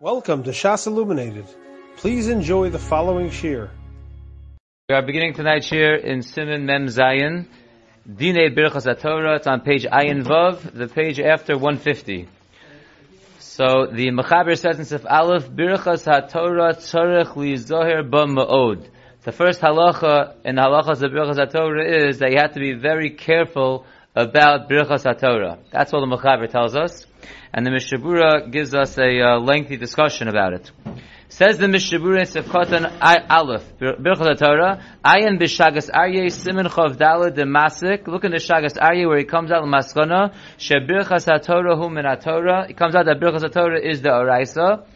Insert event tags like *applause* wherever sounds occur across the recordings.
Welcome to Shas Illuminated. Please enjoy the following shir. We are beginning tonight's shir in Siman Mem Zayin, Dine Birchas HaTorah. It's on page Ayin Vav, the page after 150. So the Mechaber says in Sif Aleph, Birchas HaTorah tzarech li zoher ba ma'od. The first halacha in the halachas of Birchas HaTorah is that you have to be very careful about Birchas HaTorah. That's what the Mechaber tells us. And the Mishabura gives us a uh, lengthy discussion about it. Says the Mishabura in Sif Katan Aleph, Birchas Torah, Ayin b'Shagas Aryeh Simen Chov Dalad de Masik. Look in the Shagas Aryeh where he comes out Maskana, Shebirchas HaTorah hu min HaTorah. It comes out that Birchas HaTorah is the Oraisa.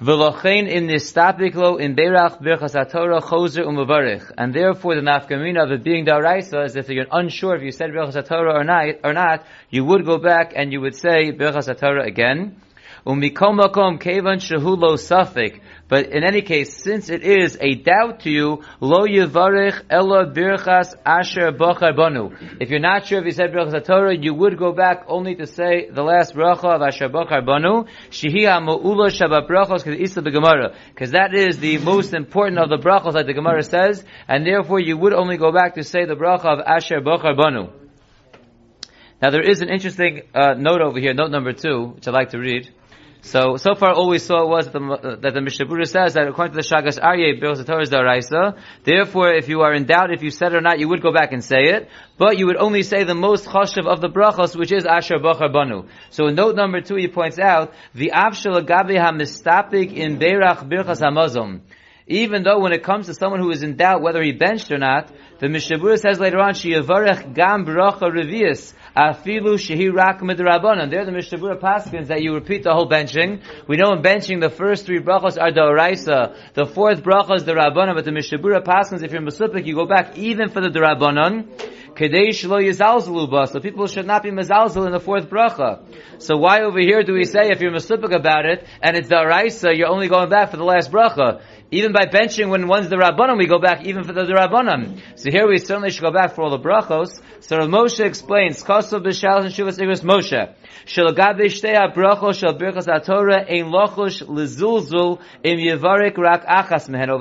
V'lochein in nistapiklo in Beirach Birchas HaTorah Choser u'mavarich. And therefore the nafkamina of it being the Oraisa is if you're unsure if you said Birchas HaTorah or not, or not, you would go back and you would say Birchas HaTorah again. Umikom kevan safik. But in any case, since it is a doubt to you, lo yivarich ella birchas asher bochar banu. If you're not sure if you said birchas Torah, you would go back only to say the last bracha of asher bochar banu. Shehi ha'mu'ula shaba brachos isla begemara. Because that is the most important of the brachos, like the Gemara says, and therefore you would only go back to say the bracha of asher bochar banu. Now there is an interesting uh, note over here, note number two, which I'd like to read. So, so far all we saw was that the, that the Mishabura says that according to the Shagas Aryeh, Bills Torah is Daraisa. Therefore, if you are in doubt if you said or not, you would go back and say it. But you would only say the most chashav of the brachos, which is Asher Bachar Banu. So in note number two, he points out, the Avshal Agabe HaMistapik in Beirach Birchas HaMazom. Even though when it comes to someone who is in doubt whether he benched or not, the Mishabura says later on, Shiyavarech Gam Bracha Revius, Afilu Shehi Rak Midrabanan. There the Mishabura paskins that you repeat the whole benching. We know in benching the first three brachos are the Oraisa, the fourth bracha is the Rabbanan, but the Mishabura paskins, if you're Masupik, you go back even for the yizalzalu So people should not be mezalzel in the fourth bracha. So why over here do we say if you're masupik about it and it's the araisa, you're only going back for the last bracha? Even by benching when one's the rabbanim, we go back even for the, rabbanim. So here we certainly should go back for all the brachos. So Moshe explains, Kosov b'shal and shuvas igros Moshe. Over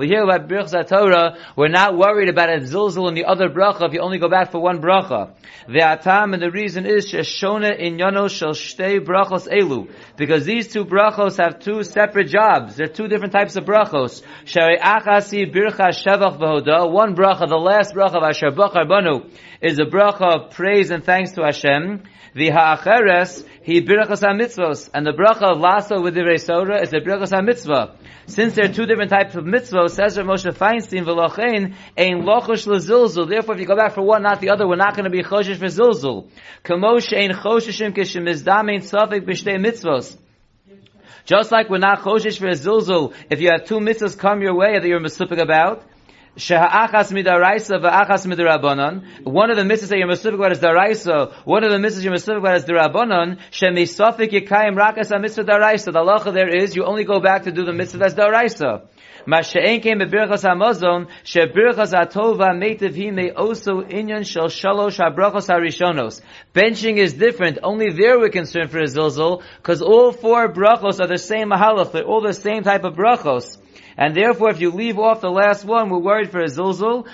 here by birchas ha-Torah, we're not worried about a zilzul in the other bracha if you only go back for one bracha. Ve'atam, and the reason is sheshona in yono shal shtei brachos elu. Because these two brachos have two separate jobs. They're two different types of brachos. Shari achasi bircha shevach v'hoda. One bracha, the last bracha of Asher Bachar Banu, is a bracha of praise and thanks to Hashem. The ha'acheres, he birchas ha-mitzvos. And the bracha of lasso with the Reisora is the birchas ha-mitzvah. Since there are two different types of mitzvahs, says Rav Moshe Feinstein, v'lochein, ein lochosh lezilzul. Therefore, if you go back for one, not the other, we're not going to be choshesh for zilzul. Kamosh ein chosheshim kishim ein safik b'shtei mitzvos. Just like we're not choshesh for a zilzul, if you have two mitzvahs come your way that you're misupik about, Sheha'achas midaraisa va'achas midarabanan. One of the mitzvahs that you're misufik about is daraisa. One of the mitzvahs you're misufik about is darabanan. Shemisafik yikayim rakas ha-mitzvah daraisa. The halacha there is, you only go back to do the mitzvah that's daraisa. Masha'en came bebirchas hamazon, shebirchas atova meitiv he may also inyan shel shalosh habrachos harishonos. Benching is different. Only there we're concerned for a zilzal, because all four brachos are the same mahalach. They're all the same type of brachos. And therefore, if you leave off the last one, we're worried for a zilzul.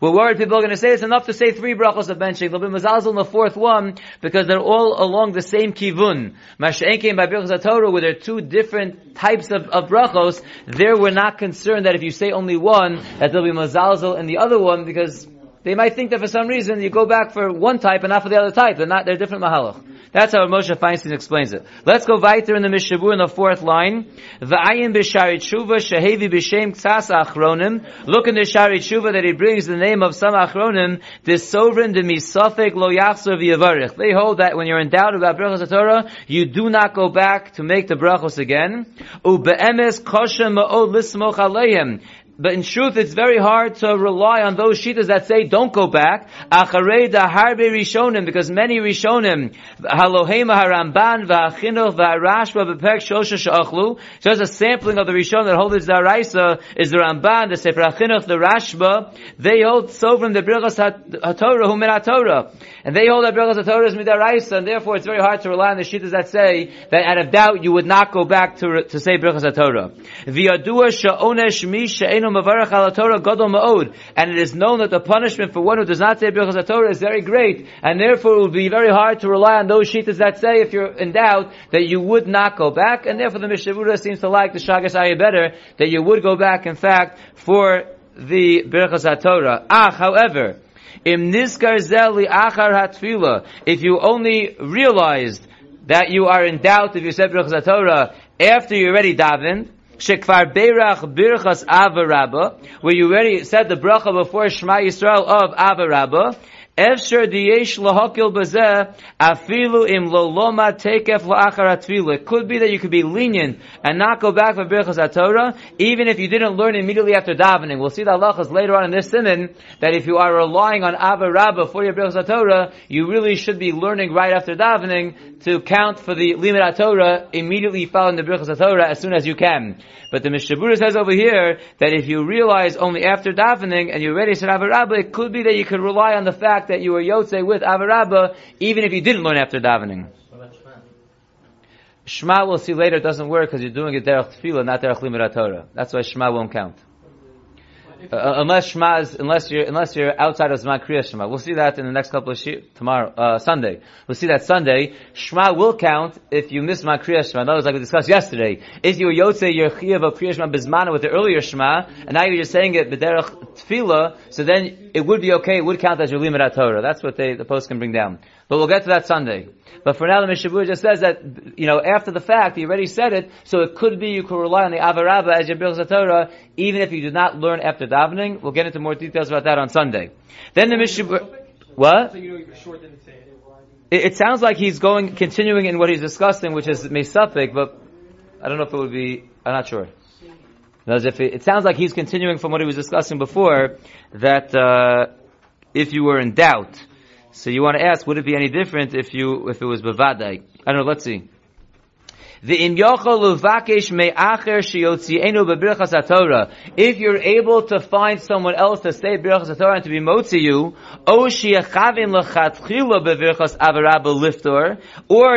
We're worried people are going to say it's enough to say three brachos of benching. They'll be mazalzal in the fourth one because they're all along the same kivun. Masha'en came by brachos Torah where there are two different types of, of brachos. There we're not concerned that if you say only one, that there'll be mazalzal in the other one because they might think that for some reason you go back for one type and not for the other type. They're not, they're different mahalach. That's how Moshe Feinstein explains it. Let's go weiter in the Mishavu in the fourth line. V'ayin b'shari tshuva shehevi b'shem ksas achronim. Look in the shari tshuva that he brings the name of some achronim, the sovereign de misafek lo yachsor v'yavarich. They hold that when you're in doubt about brachos Torah, you do not go back to make the brachos again. U'be'emes kosher ma'od lismoch. But in truth, it's very hard to rely on those shitas that say don't go back. Acharei harbe rishonim, because many rishonim, halohema haramban v'achinuch v'arashba b'perk shosha sha'achlu. Just a sampling of the rishon that holds the Araisa is the Ramban, the Sefer Achinuch, the Rashba. They hold so from the Birchas HaTorah, hu min HaTorah. And they hold that Birchas Torah is midaraisa, and therefore it's very hard to rely on the shittas that say that out of doubt you would not go back to, to say Birchas Torah. V'yadua sha'onesh mi she'enu mavarach al Torah gadol ma'od. And it is known that the punishment for one who does not say Birchas Torah is very great, and therefore it would be very hard to rely on those shittas that say, if you're in doubt, that you would not go back, and therefore the Mishavura seems to like the Shagas Aryeh better, that you would go back, in fact, for the Birchas Torah. Ah, however, Im niskar zeli achar hatfila. If you only realized that you are in doubt if you said Birchas Torah after you already davened, shekvar beirach birchas avarabba, where you already said the bracha before Shema Yisrael of avarabba, Efsher diyesh lahakil bazeh afilu im loloma tekef la'achar could be that you could be lenient and not go back for birchas Torah, even if you didn't learn immediately after davening. We'll see the halachas later on in this siman that if you are relying on Ava Rabbah for your birchas Torah, you really should be learning right after davening to count for the limit Torah immediately following the birchas Torah as soon as you can. But the Mishabura says over here that if you realize only after davening and you're ready to Ava Rabbah, it could be that you could rely on the fact that you were Yotze with Avarabba, even if you didn't learn after davening. Shema we'll see later doesn't work because you're doing it derech tefillah, not derech limud Torah. That's why Shema won't count. Uh, uh, unless Shema is, unless you're, unless you're outside of Zman Kriya Shema. We'll see that in the next couple of shi- tomorrow, uh, Sunday. We'll see that Sunday. Shema will count if you miss Zman Kriya Shema. In other words, like we discussed yesterday. If you were Yotze, your Chiyav of Kriya Shema Bizmana with the earlier Shema, and now you're just saying it B'derech Tefillah, so then it would be okay, it would count as your Limit Torah. That's what they, the post can bring down. But we'll get to that Sunday. But for now, the Mishabur just says that, you know, after the fact, he already said it, so it could be you could rely on the Avarabba as your Birchas Torah, even if you did not learn after davening. We'll get into more details about that on Sunday. Then the Mishabur, what? It, it, sounds like he's going, continuing in what he's discussing, which is Mesapik, but I don't know if it would be, I'm not sure. As if it, it, sounds like he's continuing from what he was discussing before, that, uh, if you were in doubt, so you want to ask, would it be any different if you if it was bavadai? I don't know. Let's see. The im luvakesh me'acher shiyotzienu bebirchas Torah. If you're able to find someone else to say birchas Torah and to be motzi you, or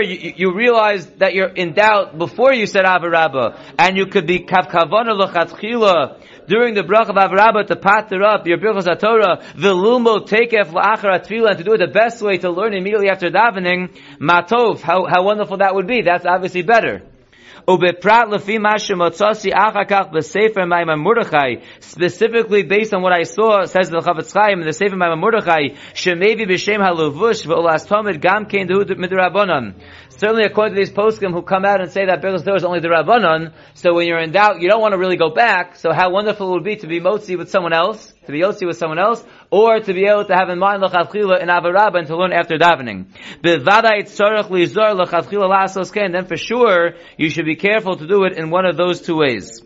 you, you, realize that you're in doubt before you said avarabba, and you could be kavkavana lechatchila during the brach of Avrabba to patter up your Birchas Torah, Vilumo tekef la'achar atfila, and to do it the best way to learn immediately after davening, matov, how, how wonderful that would be. That's obviously better. Specifically based on what I saw, says the Chofetz Chaim in the Sefer Maimon Mordechai, gam. Certainly according to these poskim who come out and say that Birchas Torah is only the Rabbanon, so when you're in doubt, you don't want to really go back, so how wonderful it would be to be motzi with someone else, to be yotzi with someone else, or to be able to have in mind l'chavchila in avarabba and to learn after davening. Then for sure, you should be careful to do it in one of those two ways.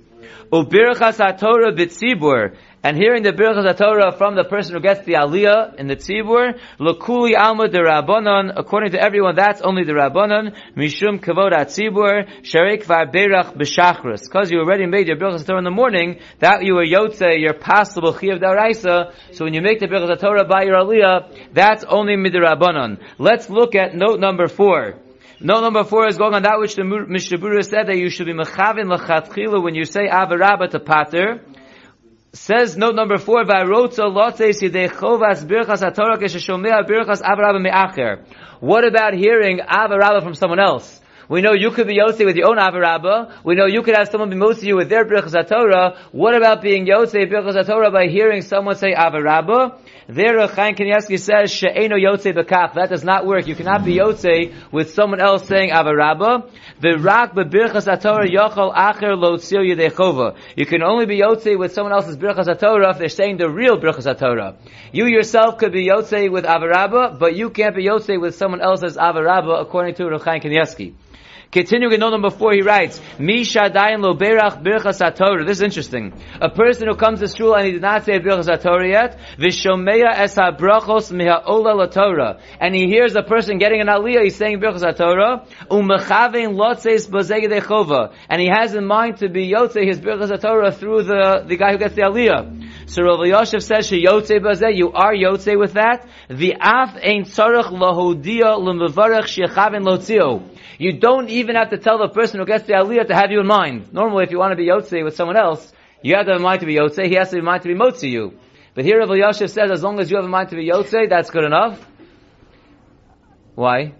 B'tzibur, and hearing the Birchas Torah from the person who gets the Aliyah in the Tzibur, Lokuli Alma de Rabbanon, according to everyone, that's only the Rabbanon, Mishum Kavod Tzibur, Sharik Var Berach B'Shachris. Because you already made your Birchas Torah in the morning, that you were Yotze, your possible Chiyav Daraisa, so when you make the Birchas Torah by your Aliyah, that's only Midirabbanon. Let's look at note number four. Note number four is going on that which the Mishabura said that you should be mechavin lachatchila when you say avarabba to pater. Says note number four, V'arotza lotes yidei birchas haTorah kesheshomea birchas avarabba me'acher. What about hearing avarabba from someone else? We know you could be Yosei with your own Avarabba. We know you could have someone be Motzi you with their Birchas Torah. What about being Yosei Birchas Torah by hearing someone say Avarabba? There, Chaim Kanievsky says, She'eno Yotze Bekach. That does not work. You cannot be Yotze with someone else saying Avarabba. The Rak Bebirchas Torah Yochel Acher Lo Tzil Yedechova. You can only be Yotze with someone else's Birchas Torah if they're saying the real Birchas Torah. You yourself could be Yotze with Avarabba, but you can't be Yotze with someone else's Avarabba according to Chaim Kanievsky. Continuing in number four, he writes, Misha lo berach birchas. This is interesting. A person who comes to shul and he did not say birchas Torah yet, vishomeya es ha-brachos miha-ola Torah. And he hears a person getting an aliyah, he's saying birchas Torah, umechavein lotzeis b'zeged And he has in mind to be yotze his birchas Torah through the, the guy who gets the aliyah. So Rav Yosef says, "Sheyotze bazeh." You are yotze with that. The af ein tzarich lahodia l'mevarech shechavin lotzio. You don't even have to tell the person who gets the aliyah to have you in mind. Normally, if you want to be yotze with someone else, you have to have in mind to be yotze. He has to have in mind to be motzi you. But here Rav Yosef says, as long as you have in mind to be yotze, that's good enough. Why?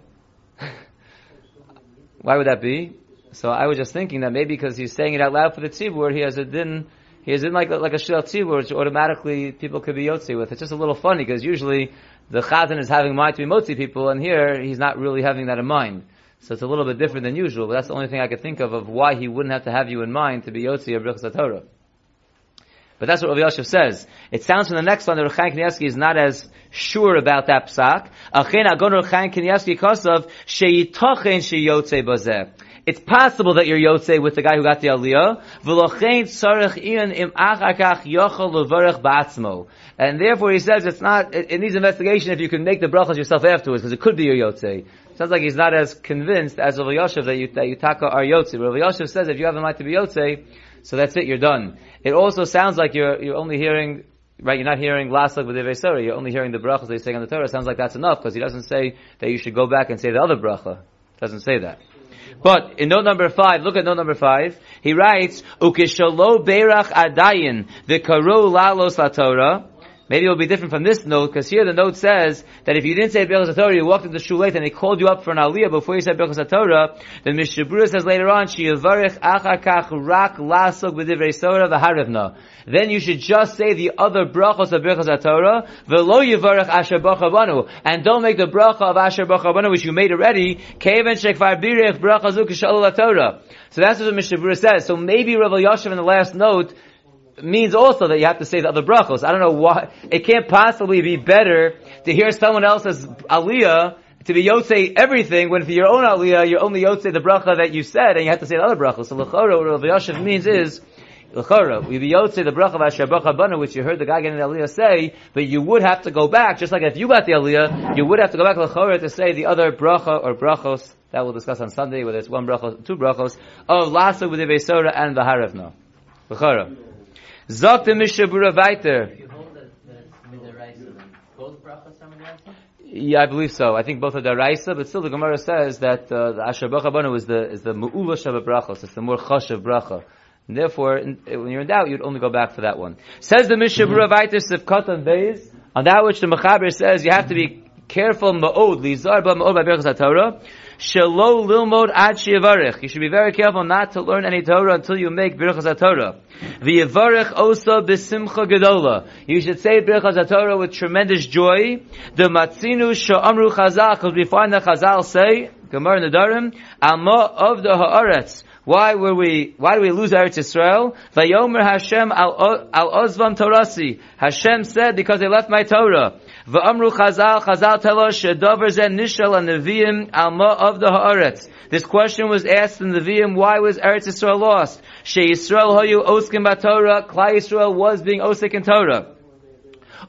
*laughs* Why would that be? So I was just thinking that maybe because he's saying it out loud for the tzibur, he has a din, he has in like like a shil tzibur, which automatically people could be yotzi with. It's just a little funny because usually the chazan is having mind to be motzi people, and here he's not really having that in mind. So it's a little bit different than usual. But that's the only thing I could think of of why he wouldn't have to have you in mind to be yotzi of Birchas Torah. But that's what Rav Yashiv says. It sounds from the next one that Rechaim Kanievsky is not as sure about that psak. Achen agon Rechaim Kanievsky kosav sheyitochen sheyotze bazeh. It's possible that you're with the guy who got the aliyah. Im. And therefore he says it's not, it, it needs investigation if you can make the brachas yourself afterwards, because it could be your yotze. Sounds like he's not as convinced as Rav Yoshev that you, that you taka are yotze. Rav Yoshev says if you have a mind to be yotze, so that's it, you're done. It also sounds like you're, you're only hearing, right, you're not hearing lasak with Torah, you're only hearing the brachas he's saying on the Torah. Sounds like that's enough, because he doesn't say that you should go back and say the other bracha. doesn't say that. But in note number five, look at note number five. He writes, "Ukishalo berach adayin the karu lalos la Torah." Maybe it will be different from this note, because here the note says that if you didn't say Birchas Torah, you walked into shul late and they called you up for an aliyah before you said Birchas Torah, then Mishabura says later on, Shiyavarich achakach rak lasok b'divrei Torah v'harivna. Then you should just say the other brachos of Birchas Torah, v'lo yivarich asher banu, and don't make the bracha of asher banu, which you made already, keven shekvar birich kishalul Torah. So that's what the Mishabura says. So maybe Rav Yashav in the last note means also that you have to say the other brachos. I don't know why, it can't possibly be better to hear someone else's aliyah to be yotze everything when for your own aliyah you're only yotze the bracha that you said and you have to say the other brachos. So l'chora, what Rav Yashiv means is, l'chora, we be yotze the bracha of Asher Bracha Bana, which you heard the guy getting the aliyah say, but you would have to go back, just like if you got the aliyah, you would have to go back l'chora to say the other bracha or brachos that we'll discuss on Sunday, whether it's one bracha, two brachos, of Lasa with the and the Harevna. L'chora. Zok the Mishabura weiter. Yeah, I believe so. I think both are daraisa, but still the Gemara says that uh, the Asher Bracha Banu is the is the Mu'ula Shabbat Brachos. It's the more Chashav Bracha. And therefore, in, when you're in doubt, you'd only go back for that one. Says the Mishabura weiter Sivkot on Beis, on that which the Mechaber says you have to be careful Ma'od, Lizar Ba Ma'od by Berachas Torah. Shelo lilmod ad shiyavarich. You should be very careful not to learn any Torah until you make Birchas Torah. V'yavarich osa b'simcha gedola. You should say Birchas Torah with tremendous joy. The matzinu sha'amru chazal, because we find that chazal say, Gemara Nedarim, Amma of the haaretz. Why were we, why do we lose Eretz Yisrael? Vayomer Hashem al, al ozvam torasi. Hashem said, because they left my Torah. V'amru Chazal, Chazal tell us, shedover zen nishal neviim alma of the haaretz. This question was asked in the Nevi'im, why was Eretz Yisrael lost? She Yisrael hoyu oskim Torah, Klai Yisrael was being osik in Torah.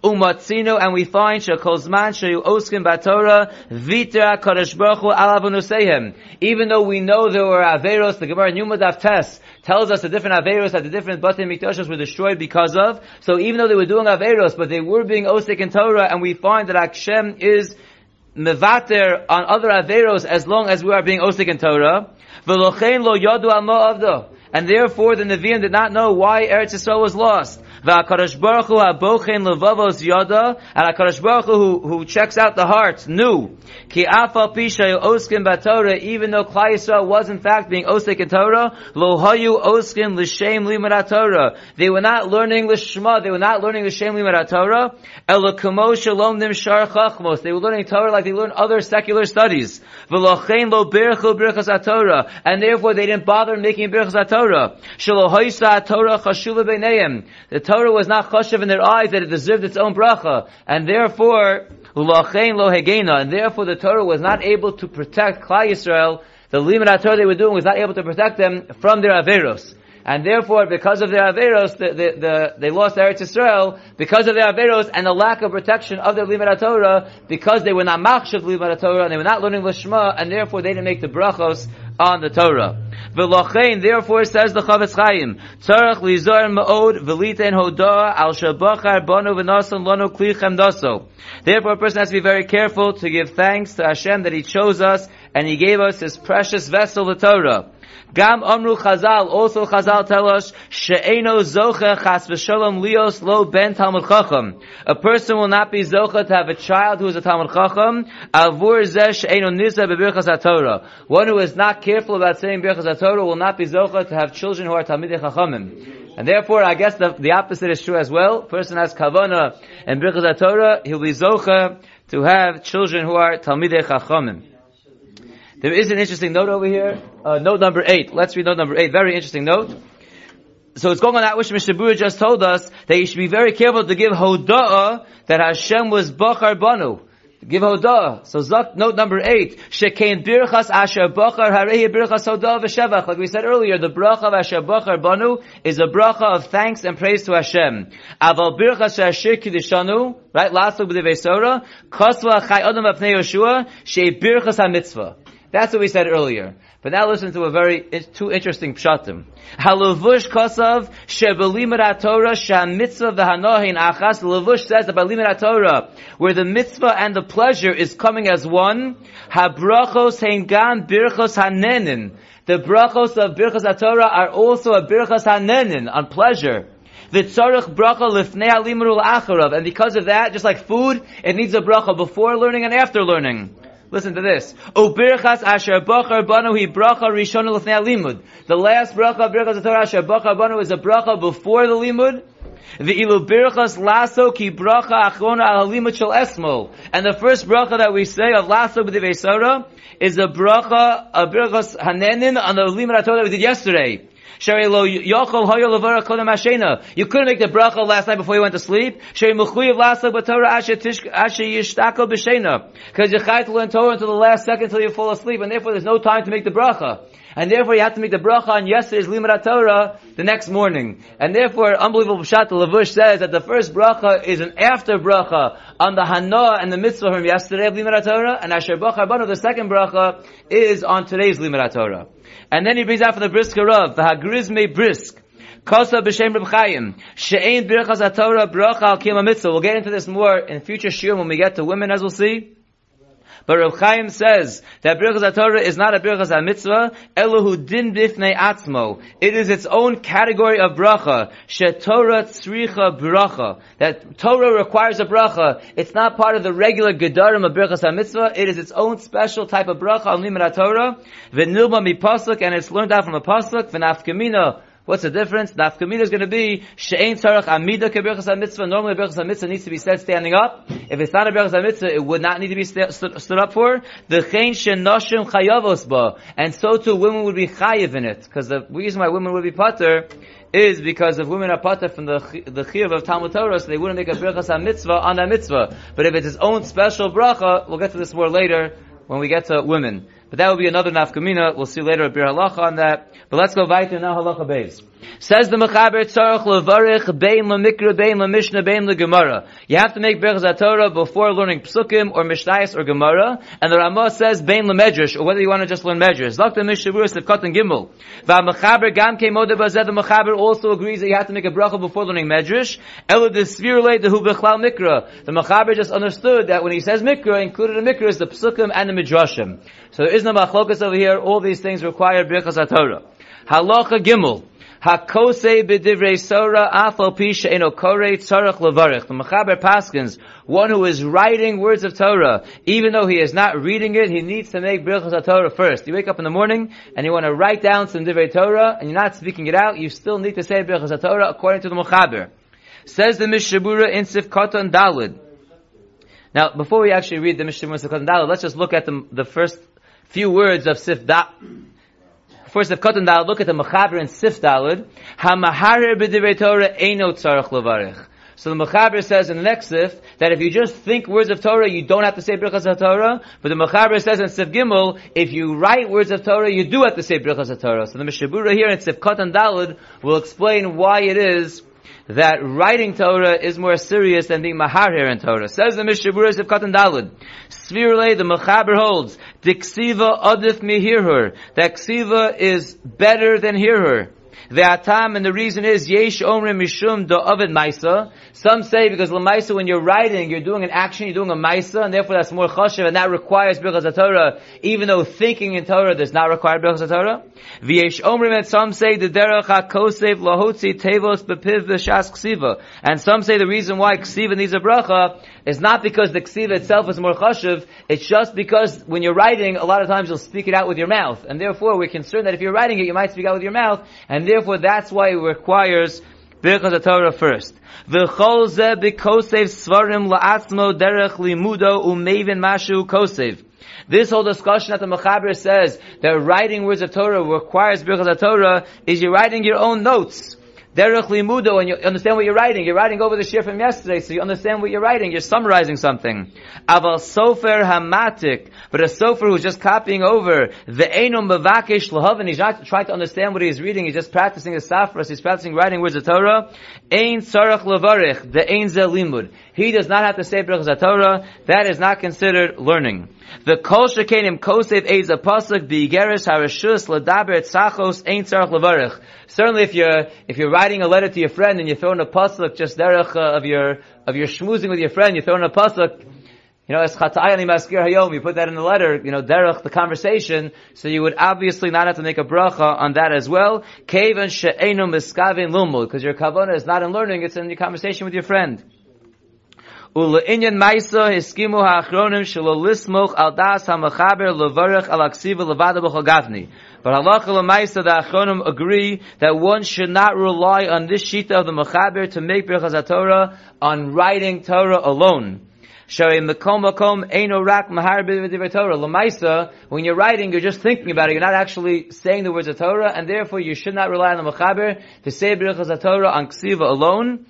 Umatzino, and we find Shekolzman Sheyu Oskin Batora Vitra Kadosh Baruch Hu Even though we know there were Averos, the Gemara Numadav Test tells us the different Averos that the different Batim Mikdashos were destroyed because of. So even though they were doing Averos, but they were being Osik in Torah, and we find that Hashem is mevater on other Averos as long as we are being Osik in Torah. V'lochein lo yadu al And therefore the Nevi'im did not know why Eretz Yisrael was lost. V'akadosh Baruch Hu abochen levavos yada, and Hakadosh Baruch Hu, who, checks out the hearts, knew. Ki afal pishay oskin batorah, even though Klai Yisrael was in fact being osik in Torah, lo hayu oskin l'shem limud Torah. They were not learning l'shma, they were not learning l'shem limud Torah, ela kamo shalom nim shar chachmos. They were learning Torah like they learn other secular studies. V'lochein lo birchu birchas Torah, and therefore they didn't bother making birchas Torah. Shalo hoysa Torah chashula b'neim. The Torah was not choshev in their eyes that it deserved its own bracha, and therefore ulachein lo hegena, and therefore the Torah was not able to protect Klal Yisrael. The limud Torah they were doing was not able to protect them from their averos. And therefore, because of their Averos, the, the, the, they lost Eretz Yisrael, because of their Averos and the lack of protection of their Limud Torah, because they were not Machshav Limud Torah, and they were not learning Lishma, and therefore they didn't make the brachos on the Torah. V'lochein, therefore says the Chofetz Chaim, Tzarech lizor ma'od v'liten hodah al shabachar banu v'nasan lanu kli chemdaso. Therefore a person has to be very careful to give thanks to Hashem that He chose us and He gave us His precious vessel, the Torah. Gam Amru Chazal, also Chazal tell us, She'eno Zocha Chas V'Shalom Lios Lo Ben Talmud Chacham. A person will not be Zocha to have a child who is a Talmud Chacham, Avur Zeh She'eno Nisa B'Birchas HaTorah. One who is not careful about saying Birchas HaTorah will not be Zocha to have children who are Talmidei Chachamim. And therefore, I guess the, the opposite is true as well. Person has Kavana and Birchas HaTorah, he'll be Zocha to have children who are Talmidei Chachamim. There is an interesting note over here. Uh, note number eight. Let's read note number eight. Very interesting note. So it's going on that which Mishabura just told us that you should be very careful to give hoda'ah that Hashem was bachar banu. Give hoda'ah. So note number eight. Shekein birchas asher bachar harehi birchas hoda'ah v'shevach. Like we said earlier, the bracha of asher bachar banu is a bracha of thanks and praise to Hashem. Aval birchas asher kiddushanu, right? Last week with the Vesora. Kosva apnei she birchas ha-mitzvah. That's what we said earlier. But now listen to a very, two interesting pshatim. Halavush kosav shebelimit Torah sham mitzvah v'hanohin achas. Lavush says that by limit Torah, where the mitzvah and the pleasure is coming as one, habrachos hengam birchos hanenin. The brachos of birchos Torah are also a birchos hanenin, on pleasure. The tzarech bracha lifnei alimru acharav. And because of that, just like food, it needs a bracha before learning and after learning. Listen to this. Ubirchas asher bachar banu hi bracha rishon limud. The last bracha birchas Torah asher bachar banu is a bracha before the limud. The ilu birchas laso ki bracha achrona al limud shel esmol. And the first bracha that we say of laso b'divei Torah is a bracha of birchas hanenin on the limud Torah that we did yesterday. You couldn't make the bracha last night before you went to sleep. Because you chayt to learn Torah until the last second until you fall asleep, and therefore there's no time to make the bracha. And therefore you have to make the bracha on yesterday's Limud Torah the next morning. And therefore, unbelievable Pshat, the Lavush says that the first bracha is an after bracha on the Hana and the mitzvah from yesterday of Limud Torah, and Asher Bracha Banu, the second bracha, is on today's Limud Torah. And then he brings out for the brisker of the Hagrizme brisk. Kosa b'shem Reb Chaim. She'ein birchas HaTorah bracha al mitzvah. We'll get into this more in future shiur when we get to women, as we'll see. But Reb Chaim says that Birchas HaTorah is not a Birchas HaMitzvah, Elohu din bifnei atzmo. It is its own category of bracha. Shetorah tzricha bracha. That Torah requires a bracha. It's not part of the regular gedarim of Birchas HaMitzvah. It is its own special type of bracha on Limud HaTorah. V'nilma mi pasuk, and it's learned out from a pasuk. V'nafkamina What's the difference? The Afkamina is going to be She'ein Tzarech Amida Keberchas Mitzvah. Normally, Berchas Mitzvah needs to be said standing up. If it's not a Berchas Mitzvah, it would not need to be st- st- stood up for. The Chein Shenoshim Chayavos Ba. And so too, women would be Chayiv in it. Because the reason why women would be Pater is because if women are pater from the the chiyuv of Talmud Torah, so they wouldn't make a berachas mitzvah on that mitzvah. But if it's its own special bracha, we'll get to this more later when we get to women. But that will be another nafkamina. We'll see later a bir halacha on that. But let's go weiter now halacha beis. Says the Mechaber Tzarech levarich bein lemikra bein lemishnah bein legemara. You have to make berachas Torah before learning psukim or mishnayos or gemara. And the Ramah says bein lemedrash or whether you want to just learn medrash. Zakta mishavuras of katan gimel. Va Mechaber gam kemoda bazeh. The Mechaber also agrees that you have to make a bracha before learning medrash. Elu the svirle the hu bechlal mikra. The Mechaber just understood that when he says mikra, included in mikra is the psukim and the midrashim. So there is no machlokas over here. All these things require berachas Torah. Halacha gimel. Hakose b'divrei Sora afal pisha eno kore tzarech levarich. The Mechaber Paskins, one who is writing words of Torah, even though he is not reading it, he needs to make Birchas Torah first. You wake up in the morning and you want to write down some divrei Torah and you're not speaking it out, you still need to say Birchas Torah according to the Mechaber. Says the Mishabura in Sif Katan Dalid. Now, before we actually read the Mishabura in Sif Katan Dalid, let's just look at the, the first few words of Sif. First, of Katan Dalad, look at the Mechaber and Sif Dalad. Ha-maharer b'divrei Torah eino tzarech levarich. So the Mechaber says in Sif that if you just think words of Torah, you don't have to say Birchas Torah. But the Mechaber says in Sif Gimel, if you write words of Torah, you do have to say Birchas Torah. So the Mishabura here in Sif Katan Dalad will explain why it is that writing Torah is more serious than being maharher in Torah. Says the Mishnah Berurah of Katan Dalud. Svirle, the Mechaber holds, Diksiva adif mihirhur, that Ksiva is better than hear the atam and the reason is yesh omrim mishum do ovid maisa. Some say because lemaisa when you're writing, you're doing an action, you're doing a maisa, and therefore that's more chashiv, and that requires birchas Torah, even though thinking in Torah does not require birchas Torah. V'yesh omrim and some say the derech hakosev lahotzi tevos bepiv b'shas ksiva, and some say the reason why ksiva needs a bracha is not because the ksiva itself is more chashiv, it's just because when you're writing, a lot of times you'll speak it out with your mouth, and therefore we're concerned that if you're writing it, you might speak out with your mouth, and therefore that's why it requires Birchas Torah first. V'chol ze b'kosev svarim la'atzmo derech limudo u'mevin mashu kosev. This whole discussion that the Mechaber says that writing words of Torah requires Birchas Torah is you're writing your own notes. Derech limudo, and you understand what you're writing. You're writing over the shir from yesterday, so you understand what you're writing. You're summarizing something. Aval sofer hamatik, but a sofer who's just copying over the enum bevakesh lahav, and he's not trying to understand what he's reading. He's just practicing the safras. He's practicing writing words of Torah. Ein sarach levarich, the ein limud. He does not have to say Birchas Torah. That is not considered learning. The kol shekenim kosev eiz pasuk bigeres harashus ladaber tzachos ein tzarach levarich. Certainly, if you're if you're writing a letter to your friend and you throw throwing a pasuk just derech uh, of your of your schmoozing with your friend, you throw throwing a pasuk. You know, as chatayani maskir hayom, you put that in the letter, you know, derech, the conversation, so you would obviously not have to make a bracha on that as well. Kevan she'enu miskavin lumud, because your kavana is not in learning, it's in your conversation with your friend. Hiskimu ha'achronim shelo lismoch al das ha'mechaber levarech al aksiva levada b'chol gavni. But halacha l'maisa, the achronim agree that one should not rely on this shita of the mechaber to make berachas Torah on writing Torah alone. Shari makom makom eino rak mahar Torah. When you're writing, you're just thinking about it. You're not actually saying the words of Torah, and therefore you should not rely on the mechaber to say berachas Torah on ksiva alone.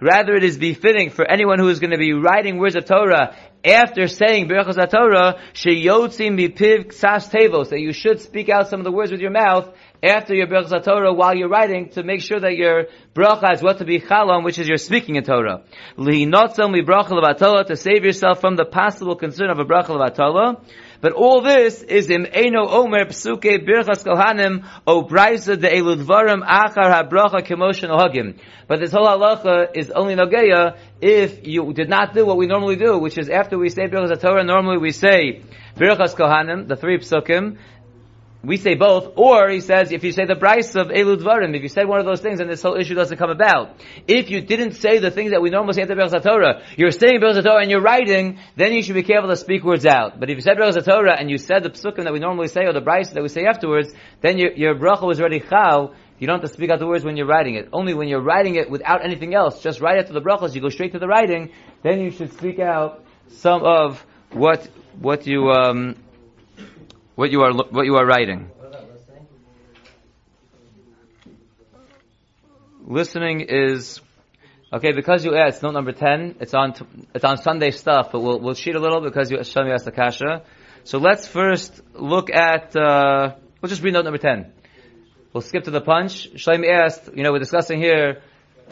Rather, it is befitting for anyone who is going to be writing words of Torah after saying Berachas Torah, sheyotzim tevos, that you should speak out some of the words with your mouth after your Berachas Torah while you're writing to make sure that your bracha is what to be chalom, which is your speaking in Torah. Lihinotzam li bracha to save yourself from the possible concern of a bracha levatala. But all this is in Eino Omer Psuke Birchas Kohanim O Braisa de Eludvarim Achar HaBracha Kemoshen Ohagim. But this whole halacha is only Nogeya if you did not do what we normally do, which is after we say Birchas Torah, normally we say Birchas Kohanim, the three psukim, we say both, or he says, if you say the price of Elud Varim, if you say one of those things, then this whole issue doesn't come about. If you didn't say the things that we normally say at the Berachas Torah, you're saying Berachas Torah and you're writing, then you should be careful to speak words out. But if you said Berachas Torah and you said the psukim that we normally say, or the price that we say afterwards, then your, your bracha was already chal, you don't have to speak out the words when you're writing it. Only when you're writing it without anything else, just right after the brachas, you go straight to the writing, then you should speak out some of what, what you, um, what you are, what you are writing. listening is okay because you asked note number ten. It's on it's on Sunday stuff, but we'll we'll cheat a little because you asked the kasha. So let's first look at. Uh, we'll just read note number ten. We'll skip to the punch. Shlomi asked. You know, we're discussing here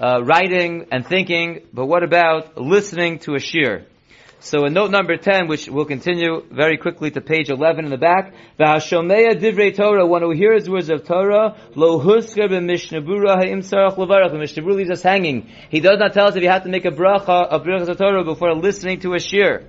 uh, writing and thinking, but what about listening to a shir? So in note number 10, which we'll continue very quickly to page 11 in the back, V'hashomeya divrei Torah, one who hears words of Torah, lo husker b'mishnabura ha'im sarach levarach, the Mishnabura leaves us hanging. He does not tell us if you have to make a bracha of brachas Torah before listening to a shir.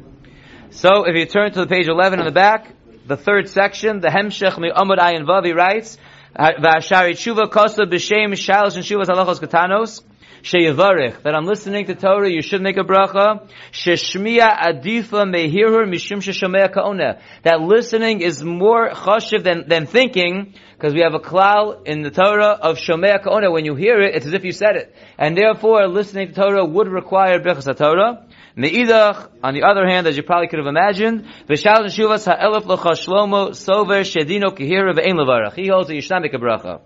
So if you turn to the page 11 in the back, the third section, the Hemshech mi Amud Ayin Vav, writes, V'ashari tshuva kosa b'shem shalish and shuvas halachos katanos, sheyavarich, that I'm listening to Torah, you should make a bracha. Sheshmiya adifa mehirur mishum sheshamea kaona. That listening is more chashiv than, than thinking, because we have a klal in the Torah of shomea kaona. When you hear it, it's as if you said it. And therefore, listening to Torah would require brachas Torah. Me'idach, on the other hand, as you probably could have imagined, v'shal shuvas ha'elef l'chashlomo sover shedino kihira ve'en levarach. He holds that you should not make a bracha.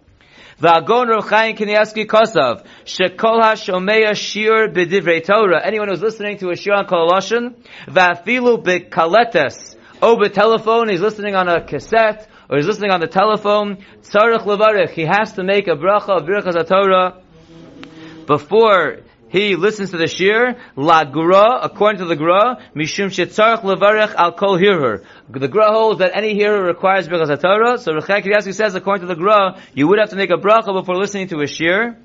V'agon Rav Chaim Kanievsky Kosav, Shekol HaShomeya Shir B'divrei Torah. Anyone who's listening to a Shir on Koloshin, V'afilu B'kaletes, or telephone, he's listening on a cassette, or he's listening on the telephone, tzarech levarich, he has to make a bracha of birchas Torah before he listens to the shir, la gra, according to the gra, mishum shetzarech levarech al kol hirur. The gra holds that any hearer requires birchas Torah, so Rechak says, according to the gra, you would have to make a bracha before listening to a shir.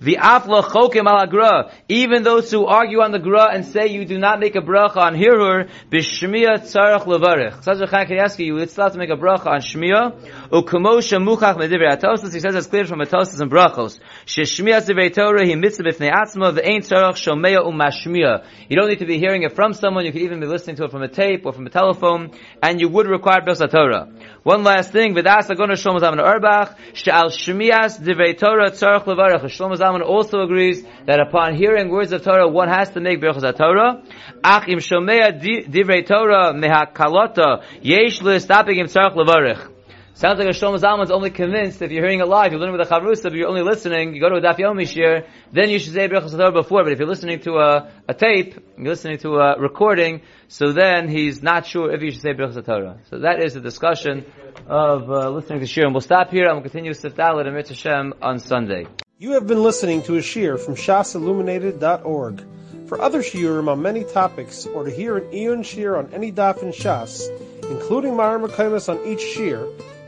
The afla chokim al gra. Even those who argue on the gra and say you do not make a bracha on hirur, b'shmiya tzarech levarich. Says Rechak Kanievsky, you would still to make a bracha on shmiya. U'kumo shemuchach medivir atosis. He says it's clear from atosis and brachos. Sheshmiya zivei Torah he mitzvah b'fnei atzma v'ein tzarech shomeya umashmiya. You don't need to be hearing it from someone. You could even be listening to it from a tape or from a telephone, and you would require birchas Torah. One last thing, v'das agona Shlomo Zalman Auerbach she'al shmiyas divrei Torah tzarech levarich. Shlomo Zalman also agrees that upon hearing words of Torah, one has to make birchas Torah. Ach im shomea divrei Torah mehakalota yesh l'stapik im tzarech levarich. Sounds like a Shlomo Zalman's only convinced if you're hearing it live, you're learning with a chavrusa, but you're only listening, you go to a Daf Yomi shir, then you should say Birchas Torah before, but if you're listening to a, a tape, you're listening to a recording, so then he's not sure if you should say Birchas Torah. So that is the discussion of uh, listening to shir, and we'll stop here, and we'll continue Sif Dalet and Mitzvah Hashem on Sunday. You have been listening to a shir from shasilluminated.org. For other shiurim on many topics, or to hear an Eon shir on any daf in Shas, including Mareh Mekomos on each shir,